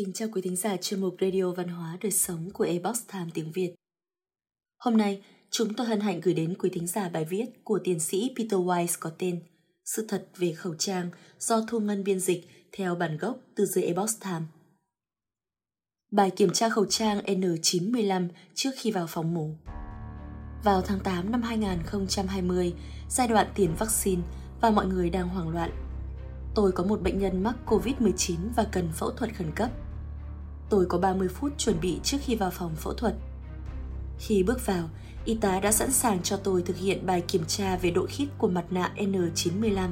Kính chào quý thính giả chuyên mục Radio Văn hóa Đời Sống của Ebox Time tiếng Việt. Hôm nay, chúng tôi hân hạnh gửi đến quý thính giả bài viết của tiến sĩ Peter Wise có tên Sự thật về khẩu trang do Thu Ngân biên dịch theo bản gốc từ dưới Ebox Time. Bài kiểm tra khẩu trang N95 trước khi vào phòng mổ. Vào tháng 8 năm 2020, giai đoạn tiền vaccine và mọi người đang hoảng loạn. Tôi có một bệnh nhân mắc COVID-19 và cần phẫu thuật khẩn cấp. Tôi có 30 phút chuẩn bị trước khi vào phòng phẫu thuật. Khi bước vào, y tá đã sẵn sàng cho tôi thực hiện bài kiểm tra về độ khít của mặt nạ N95.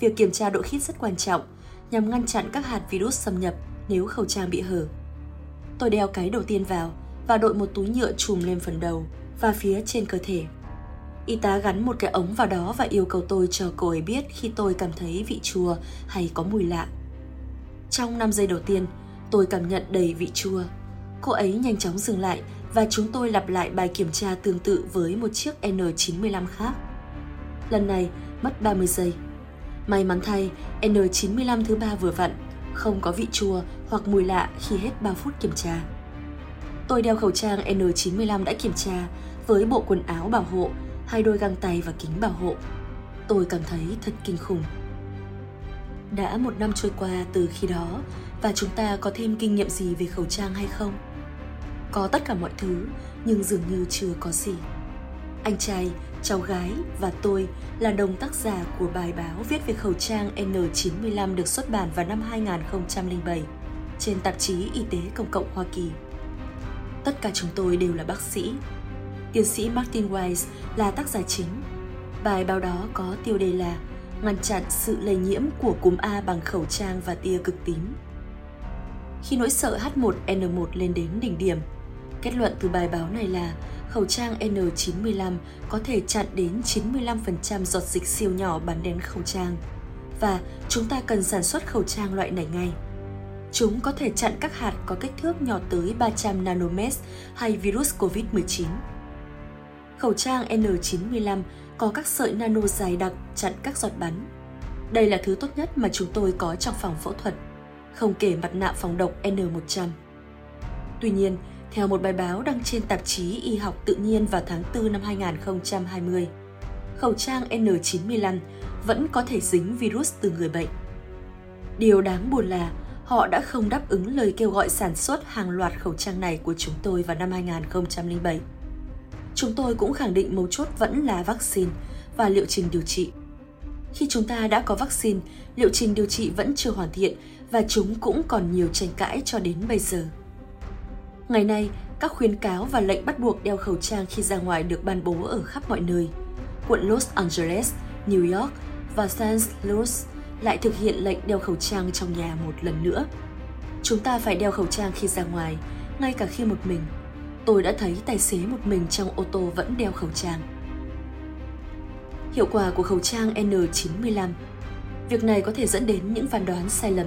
Việc kiểm tra độ khít rất quan trọng nhằm ngăn chặn các hạt virus xâm nhập nếu khẩu trang bị hở. Tôi đeo cái đầu tiên vào và đội một túi nhựa trùm lên phần đầu và phía trên cơ thể. Y tá gắn một cái ống vào đó và yêu cầu tôi cho cô ấy biết khi tôi cảm thấy vị chua hay có mùi lạ. Trong 5 giây đầu tiên, tôi cảm nhận đầy vị chua. Cô ấy nhanh chóng dừng lại và chúng tôi lặp lại bài kiểm tra tương tự với một chiếc N95 khác. Lần này mất 30 giây. May mắn thay, N95 thứ ba vừa vặn, không có vị chua hoặc mùi lạ khi hết 3 phút kiểm tra. Tôi đeo khẩu trang N95 đã kiểm tra với bộ quần áo bảo hộ, hai đôi găng tay và kính bảo hộ. Tôi cảm thấy thật kinh khủng. Đã một năm trôi qua từ khi đó và chúng ta có thêm kinh nghiệm gì về khẩu trang hay không? Có tất cả mọi thứ, nhưng dường như chưa có gì. Anh trai, cháu gái và tôi là đồng tác giả của bài báo viết về khẩu trang N95 được xuất bản vào năm 2007 trên tạp chí Y tế Công cộng Hoa Kỳ. Tất cả chúng tôi đều là bác sĩ. Tiến sĩ Martin Weiss là tác giả chính. Bài báo đó có tiêu đề là ngăn chặn sự lây nhiễm của cúm A bằng khẩu trang và tia cực tím. Khi nỗi sợ H1N1 lên đến đỉnh điểm, kết luận từ bài báo này là khẩu trang N95 có thể chặn đến 95% giọt dịch siêu nhỏ bắn đến khẩu trang. Và chúng ta cần sản xuất khẩu trang loại này ngay. Chúng có thể chặn các hạt có kích thước nhỏ tới 300 nanomet hay virus COVID-19. Khẩu trang N95 có các sợi nano dài đặc chặn các giọt bắn. Đây là thứ tốt nhất mà chúng tôi có trong phòng phẫu thuật, không kể mặt nạ phòng độc N100. Tuy nhiên, theo một bài báo đăng trên tạp chí Y học tự nhiên vào tháng 4 năm 2020, khẩu trang N95 vẫn có thể dính virus từ người bệnh. Điều đáng buồn là họ đã không đáp ứng lời kêu gọi sản xuất hàng loạt khẩu trang này của chúng tôi vào năm 2007. Chúng tôi cũng khẳng định mấu chốt vẫn là vaccine và liệu trình điều trị. Khi chúng ta đã có vaccine, liệu trình điều trị vẫn chưa hoàn thiện và chúng cũng còn nhiều tranh cãi cho đến bây giờ. Ngày nay, các khuyến cáo và lệnh bắt buộc đeo khẩu trang khi ra ngoài được ban bố ở khắp mọi nơi. Quận Los Angeles, New York và San Luis lại thực hiện lệnh đeo khẩu trang trong nhà một lần nữa. Chúng ta phải đeo khẩu trang khi ra ngoài, ngay cả khi một mình. Tôi đã thấy tài xế một mình trong ô tô vẫn đeo khẩu trang. Hiệu quả của khẩu trang N95 Việc này có thể dẫn đến những phán đoán sai lầm.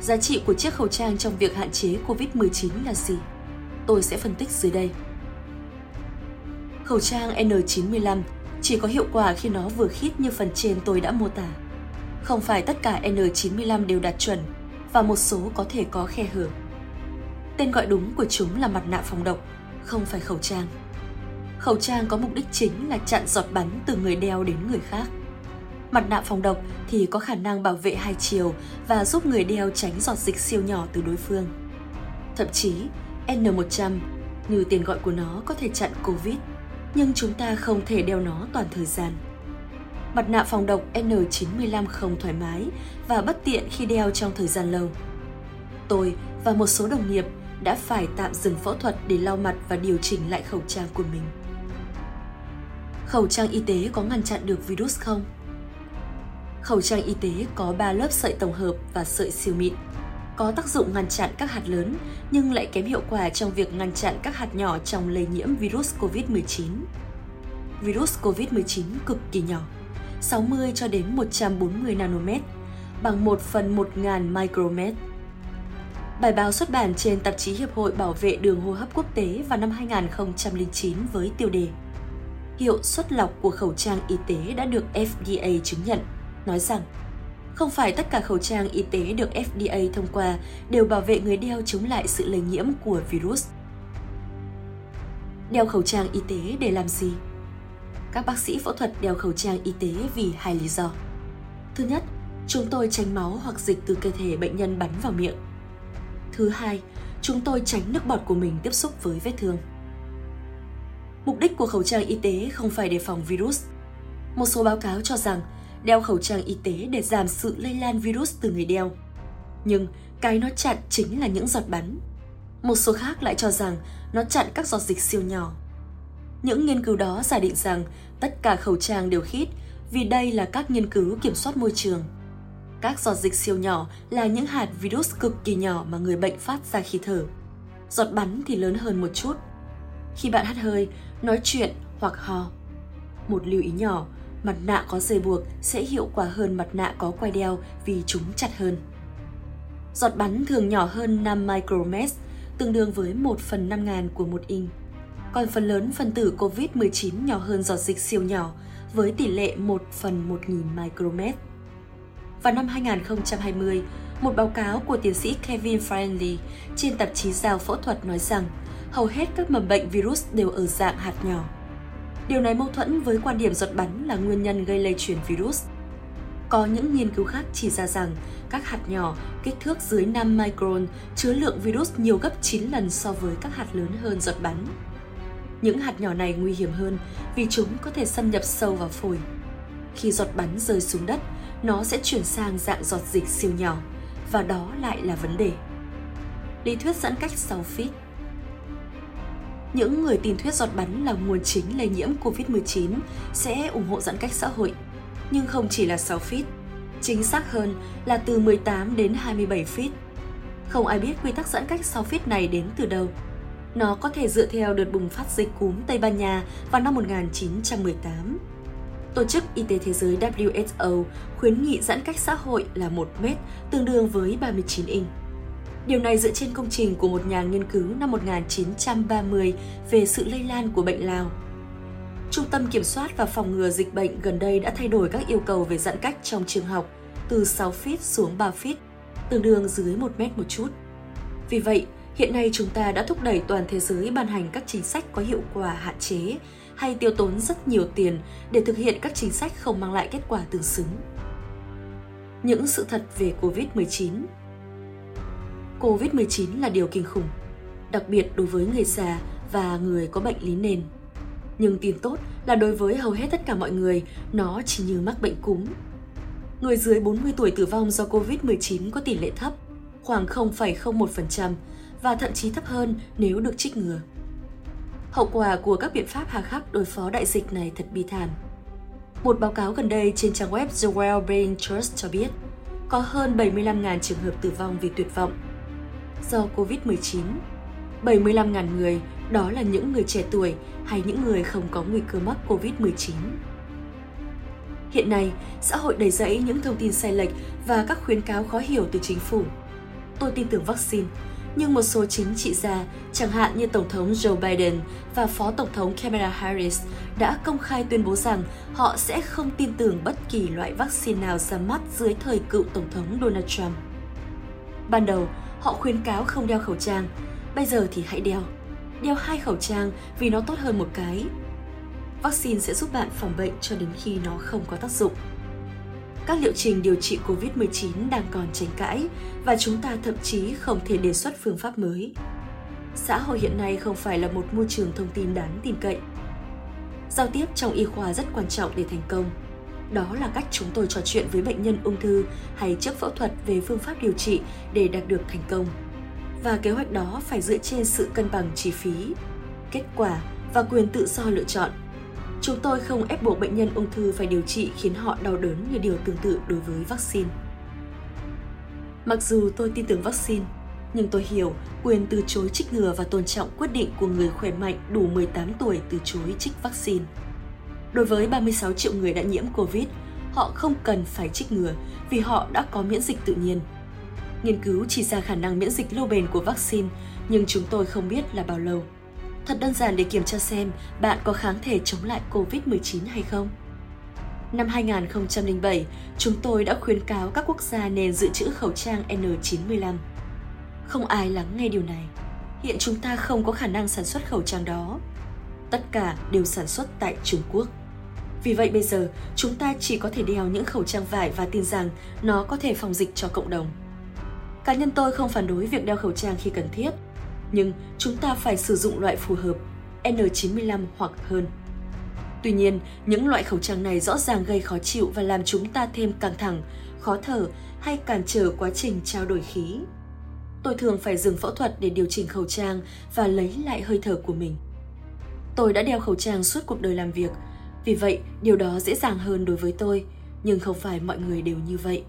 Giá trị của chiếc khẩu trang trong việc hạn chế COVID-19 là gì? Tôi sẽ phân tích dưới đây. Khẩu trang N95 chỉ có hiệu quả khi nó vừa khít như phần trên tôi đã mô tả. Không phải tất cả N95 đều đạt chuẩn và một số có thể có khe hở. Tên gọi đúng của chúng là mặt nạ phòng độc, không phải khẩu trang. Khẩu trang có mục đích chính là chặn giọt bắn từ người đeo đến người khác. Mặt nạ phòng độc thì có khả năng bảo vệ hai chiều và giúp người đeo tránh giọt dịch siêu nhỏ từ đối phương. Thậm chí, N100 như tiền gọi của nó có thể chặn Covid, nhưng chúng ta không thể đeo nó toàn thời gian. Mặt nạ phòng độc N95 không thoải mái và bất tiện khi đeo trong thời gian lâu. Tôi và một số đồng nghiệp đã phải tạm dừng phẫu thuật để lau mặt và điều chỉnh lại khẩu trang của mình. Khẩu trang y tế có ngăn chặn được virus không? Khẩu trang y tế có 3 lớp sợi tổng hợp và sợi siêu mịn. Có tác dụng ngăn chặn các hạt lớn nhưng lại kém hiệu quả trong việc ngăn chặn các hạt nhỏ trong lây nhiễm virus COVID-19. Virus COVID-19 cực kỳ nhỏ, 60 cho đến 140 nanomet, bằng 1 phần 1000 micromet. Bài báo xuất bản trên tạp chí Hiệp hội Bảo vệ đường hô hấp quốc tế vào năm 2009 với tiêu đề Hiệu suất lọc của khẩu trang y tế đã được FDA chứng nhận, nói rằng Không phải tất cả khẩu trang y tế được FDA thông qua đều bảo vệ người đeo chống lại sự lây nhiễm của virus. Đeo khẩu trang y tế để làm gì? Các bác sĩ phẫu thuật đeo khẩu trang y tế vì hai lý do. Thứ nhất, chúng tôi tránh máu hoặc dịch từ cơ thể bệnh nhân bắn vào miệng. Thứ hai, chúng tôi tránh nước bọt của mình tiếp xúc với vết thương. Mục đích của khẩu trang y tế không phải để phòng virus. Một số báo cáo cho rằng đeo khẩu trang y tế để giảm sự lây lan virus từ người đeo. Nhưng cái nó chặn chính là những giọt bắn. Một số khác lại cho rằng nó chặn các giọt dịch siêu nhỏ. Những nghiên cứu đó giả định rằng tất cả khẩu trang đều khít vì đây là các nghiên cứu kiểm soát môi trường. Các giọt dịch siêu nhỏ là những hạt virus cực kỳ nhỏ mà người bệnh phát ra khi thở. Giọt bắn thì lớn hơn một chút. Khi bạn hắt hơi, nói chuyện hoặc ho. Một lưu ý nhỏ, mặt nạ có dây buộc sẽ hiệu quả hơn mặt nạ có quai đeo vì chúng chặt hơn. Giọt bắn thường nhỏ hơn 5 micromet, tương đương với 1 phần 5 ngàn của một inch. Còn phần lớn phân tử COVID-19 nhỏ hơn giọt dịch siêu nhỏ, với tỷ lệ 1 phần 1.000 micromet. Vào năm 2020, một báo cáo của tiến sĩ Kevin Friendly trên tạp chí Giao phẫu thuật nói rằng hầu hết các mầm bệnh virus đều ở dạng hạt nhỏ. Điều này mâu thuẫn với quan điểm giọt bắn là nguyên nhân gây lây truyền virus. Có những nghiên cứu khác chỉ ra rằng các hạt nhỏ kích thước dưới 5 micron chứa lượng virus nhiều gấp 9 lần so với các hạt lớn hơn giọt bắn. Những hạt nhỏ này nguy hiểm hơn vì chúng có thể xâm nhập sâu vào phổi. Khi giọt bắn rơi xuống đất, nó sẽ chuyển sang dạng giọt dịch siêu nhỏ và đó lại là vấn đề. Lý thuyết giãn cách 6 feet những người tin thuyết giọt bắn là nguồn chính lây nhiễm COVID-19 sẽ ủng hộ giãn cách xã hội, nhưng không chỉ là 6 feet, chính xác hơn là từ 18 đến 27 feet. Không ai biết quy tắc giãn cách 6 feet này đến từ đâu. Nó có thể dựa theo đợt bùng phát dịch cúm Tây Ban Nha vào năm 1918. Tổ chức Y tế Thế giới WHO khuyến nghị giãn cách xã hội là 1 mét, tương đương với 39 inch. Điều này dựa trên công trình của một nhà nghiên cứu năm 1930 về sự lây lan của bệnh lao. Trung tâm Kiểm soát và Phòng ngừa Dịch bệnh gần đây đã thay đổi các yêu cầu về giãn cách trong trường học từ 6 feet xuống 3 feet, tương đương dưới 1 mét một chút. Vì vậy, hiện nay chúng ta đã thúc đẩy toàn thế giới ban hành các chính sách có hiệu quả hạn chế hay tiêu tốn rất nhiều tiền để thực hiện các chính sách không mang lại kết quả tương xứng. Những sự thật về COVID-19 COVID-19 là điều kinh khủng, đặc biệt đối với người già và người có bệnh lý nền. Nhưng tin tốt là đối với hầu hết tất cả mọi người, nó chỉ như mắc bệnh cúm. Người dưới 40 tuổi tử vong do COVID-19 có tỷ lệ thấp, khoảng 0,01% và thậm chí thấp hơn nếu được trích ngừa. Hậu quả của các biện pháp hà khắc đối phó đại dịch này thật bi thảm. Một báo cáo gần đây trên trang web The Wellbeing Trust cho biết, có hơn 75.000 trường hợp tử vong vì tuyệt vọng do COVID-19. 75.000 người, đó là những người trẻ tuổi hay những người không có nguy cơ mắc COVID-19. Hiện nay, xã hội đầy rẫy những thông tin sai lệch và các khuyến cáo khó hiểu từ chính phủ. Tôi tin tưởng vaccine, nhưng một số chính trị gia, chẳng hạn như Tổng thống Joe Biden và Phó Tổng thống Kamala Harris đã công khai tuyên bố rằng họ sẽ không tin tưởng bất kỳ loại vaccine nào ra mắt dưới thời cựu Tổng thống Donald Trump. Ban đầu, họ khuyến cáo không đeo khẩu trang. Bây giờ thì hãy đeo. Đeo hai khẩu trang vì nó tốt hơn một cái. Vaccine sẽ giúp bạn phòng bệnh cho đến khi nó không có tác dụng. Các liệu trình điều trị COVID-19 đang còn tranh cãi và chúng ta thậm chí không thể đề xuất phương pháp mới. Xã hội hiện nay không phải là một môi trường thông tin đáng tin cậy. Giao tiếp trong y khoa rất quan trọng để thành công đó là cách chúng tôi trò chuyện với bệnh nhân ung thư hay trước phẫu thuật về phương pháp điều trị để đạt được thành công. Và kế hoạch đó phải dựa trên sự cân bằng chi phí, kết quả và quyền tự do lựa chọn. Chúng tôi không ép buộc bệnh nhân ung thư phải điều trị khiến họ đau đớn như điều tương tự đối với vaccine. Mặc dù tôi tin tưởng vaccine, nhưng tôi hiểu quyền từ chối trích ngừa và tôn trọng quyết định của người khỏe mạnh đủ 18 tuổi từ chối trích vaccine. Đối với 36 triệu người đã nhiễm Covid, họ không cần phải trích ngừa vì họ đã có miễn dịch tự nhiên. Nghiên cứu chỉ ra khả năng miễn dịch lâu bền của vaccine, nhưng chúng tôi không biết là bao lâu. Thật đơn giản để kiểm tra xem bạn có kháng thể chống lại COVID-19 hay không. Năm 2007, chúng tôi đã khuyến cáo các quốc gia nên dự trữ khẩu trang N95. Không ai lắng nghe điều này. Hiện chúng ta không có khả năng sản xuất khẩu trang đó. Tất cả đều sản xuất tại Trung Quốc. Vì vậy bây giờ, chúng ta chỉ có thể đeo những khẩu trang vải và tin rằng nó có thể phòng dịch cho cộng đồng. Cá nhân tôi không phản đối việc đeo khẩu trang khi cần thiết, nhưng chúng ta phải sử dụng loại phù hợp N95 hoặc hơn. Tuy nhiên, những loại khẩu trang này rõ ràng gây khó chịu và làm chúng ta thêm căng thẳng, khó thở hay cản trở quá trình trao đổi khí. Tôi thường phải dừng phẫu thuật để điều chỉnh khẩu trang và lấy lại hơi thở của mình. Tôi đã đeo khẩu trang suốt cuộc đời làm việc, vì vậy điều đó dễ dàng hơn đối với tôi, nhưng không phải mọi người đều như vậy.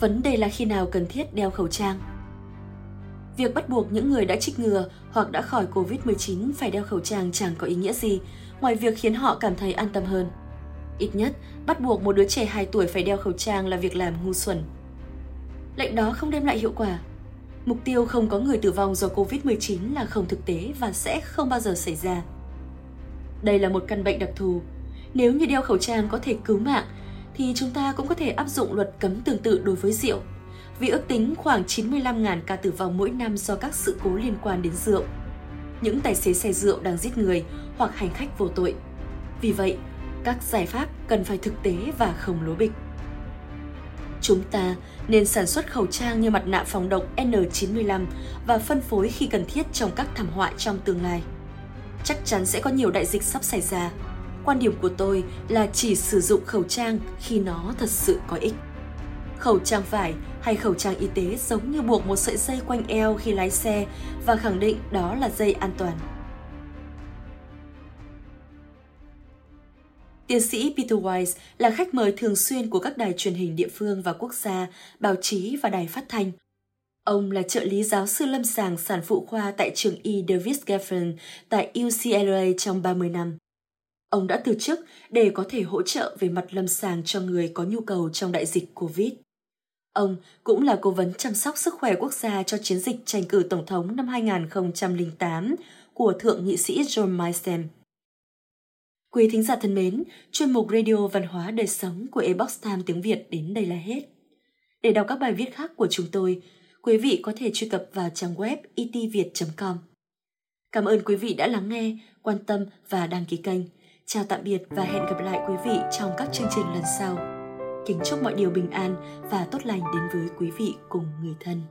Vấn đề là khi nào cần thiết đeo khẩu trang. Việc bắt buộc những người đã trích ngừa hoặc đã khỏi COVID-19 phải đeo khẩu trang chẳng có ý nghĩa gì, ngoài việc khiến họ cảm thấy an tâm hơn. Ít nhất, bắt buộc một đứa trẻ 2 tuổi phải đeo khẩu trang là việc làm ngu xuẩn. Lệnh đó không đem lại hiệu quả. Mục tiêu không có người tử vong do COVID-19 là không thực tế và sẽ không bao giờ xảy ra. Đây là một căn bệnh đặc thù. Nếu như đeo khẩu trang có thể cứu mạng, thì chúng ta cũng có thể áp dụng luật cấm tương tự đối với rượu, vì ước tính khoảng 95.000 ca tử vong mỗi năm do các sự cố liên quan đến rượu. Những tài xế xe rượu đang giết người hoặc hành khách vô tội. Vì vậy, các giải pháp cần phải thực tế và không lố bịch. Chúng ta nên sản xuất khẩu trang như mặt nạ phòng độc N95 và phân phối khi cần thiết trong các thảm họa trong tương lai. Chắc chắn sẽ có nhiều đại dịch sắp xảy ra. Quan điểm của tôi là chỉ sử dụng khẩu trang khi nó thật sự có ích. Khẩu trang vải hay khẩu trang y tế giống như buộc một sợi dây quanh eo khi lái xe và khẳng định đó là dây an toàn. Tiến sĩ Peter Wise là khách mời thường xuyên của các đài truyền hình địa phương và quốc gia, báo chí và đài phát thanh. Ông là trợ lý giáo sư lâm sàng sản phụ khoa tại trường Y Davis Geffen tại UCLA trong 30 năm. Ông đã từ chức để có thể hỗ trợ về mặt lâm sàng cho người có nhu cầu trong đại dịch COVID. Ông cũng là cố vấn chăm sóc sức khỏe quốc gia cho chiến dịch tranh cử tổng thống năm 2008 của Thượng nghị sĩ John Marsden. Quý thính giả thân mến, chuyên mục Radio Văn hóa Đời Sống của Ebox Time tiếng Việt đến đây là hết. Để đọc các bài viết khác của chúng tôi, quý vị có thể truy cập vào trang web itviet.com. Cảm ơn quý vị đã lắng nghe, quan tâm và đăng ký kênh. Chào tạm biệt và hẹn gặp lại quý vị trong các chương trình lần sau. Kính chúc mọi điều bình an và tốt lành đến với quý vị cùng người thân.